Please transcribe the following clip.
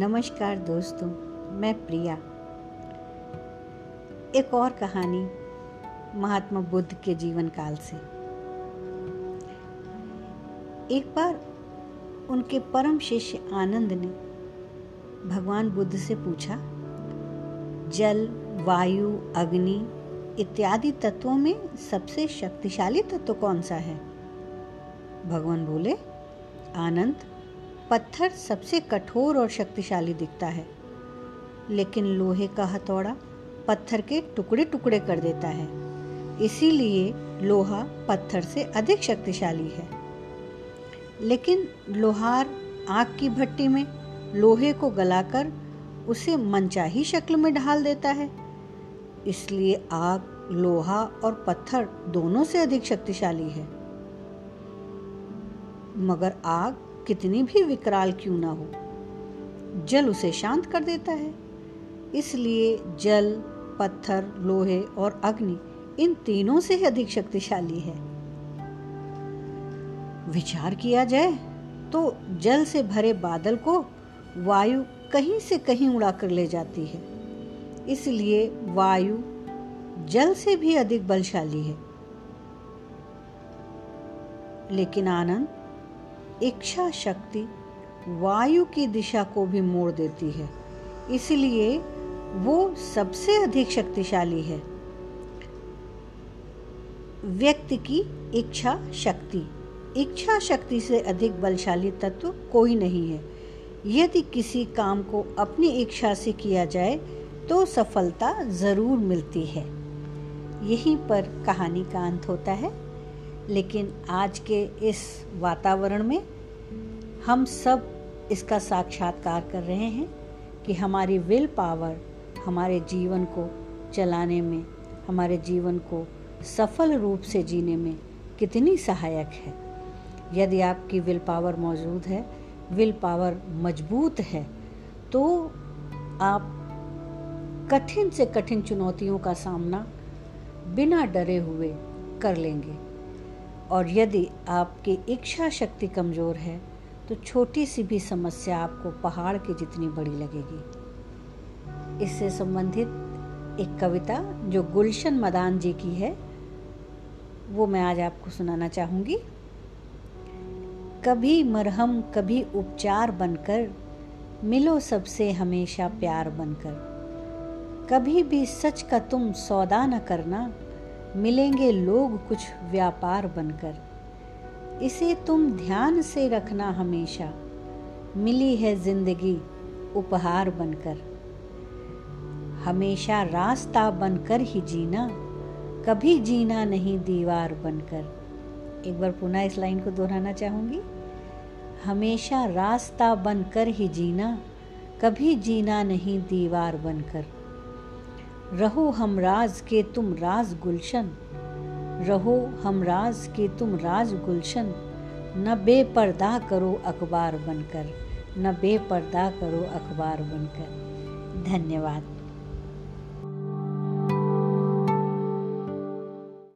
नमस्कार दोस्तों, मैं प्रिया। एक और कहानी महात्मा बुद्ध के जीवन काल से। एक बार उनके परम शिष्य आनंद ने भगवान बुद्ध से पूछा, जल, वायु, अग्नि इत्यादि तत्वों में सबसे शक्तिशाली तत्व कौन सा है? भगवान बोले, आनंद पत्थर सबसे कठोर और शक्तिशाली दिखता है। लेकिन लोहे का हथौड़ा पत्थर के टुकड़े टुकड़े कर देता है। इसीलिए लोहा पत्थर से अधिक शक्तिशाली है। लेकिन लोहार आग की भट्टी में लोहे को गलाकर उसे मनचाही शक्ल में ढाल देता है। इसलिए आग, लोहा और पत्थर दोनों से अधिक शक्तिशाली है। मगर आग कितनी भी विकराल क्यों ना हो। जल उसे शांत कर देता है। इसलिए जल, पत्थर, लोहे और अग्नि इन तीनों से अधिक शक्तिशाली है। विचार किया जाए तो जल से भरे बादल को वायु कहीं से कहीं उड़ाकर ले जाती है। इसलिए वायु जल से भी अधिक बलशाली है। लेकिन आनंद इच्छा शक्ति वायु की दिशा को भी मोड़ देती है। इसलिए वो सबसे अधिक शक्तिशाली है। व्यक्ति की इच्छा शक्ति। इच्छा शक्ति से अधिक बलशाली तत्व कोई नहीं है। यदि किसी काम को अपनी इच्छा से किया जाए तो सफलता ज़रूर मिलती है। यहीं पर कहानी का अंत होता है। लेकिन आज के इस वातावरण में हम सब इसका साक्षात्कार कर रहे हैं कि हमारी विल पावर हमारे जीवन को चलाने में, हमारे जीवन को सफल रूप से जीने में कितनी सहायक है। यदि आपकी विल पावर मौजूद है, विल पावर मज़बूत है तो आप कठिन से कठिन चुनौतियों का सामना बिना डरे हुए कर लेंगे। और यदि आपकी इच्छा शक्ति कमज़ोर है तो छोटी सी भी समस्या आपको पहाड़ की जितनी बड़ी लगेगी। इससे संबंधित एक कविता जो गुलशन मदान जी की है, वो मैं आज आपको सुनाना चाहूँगी। कभी मरहम, कभी उपचार बनकर, मिलो सबसे हमेशा प्यार बनकर। कभी भी सच का तुम सौदा न करना मिलेंगे लोग कुछ व्यापार बनकर। इसे तुम ध्यान से रखना हमेशा। मिली है ज़िंदगी, उपहार बनकर। हमेशा रास्ता बनकर ही जीना, कभी जीना नहीं दीवार बनकर। एक बार पुनः इस लाइन को दोहराना चाहूँगी। हमेशा रास्ता बनकर ही जीना, कभी जीना नहीं दीवार बनकर। रहो हम राज के तुम राज गुलशन। रहो हम राज के तुम राज गुलशन। न बेपर्दा करो अखबार बनकर, न बेपर्दा करो अखबार बनकर। धन्यवाद।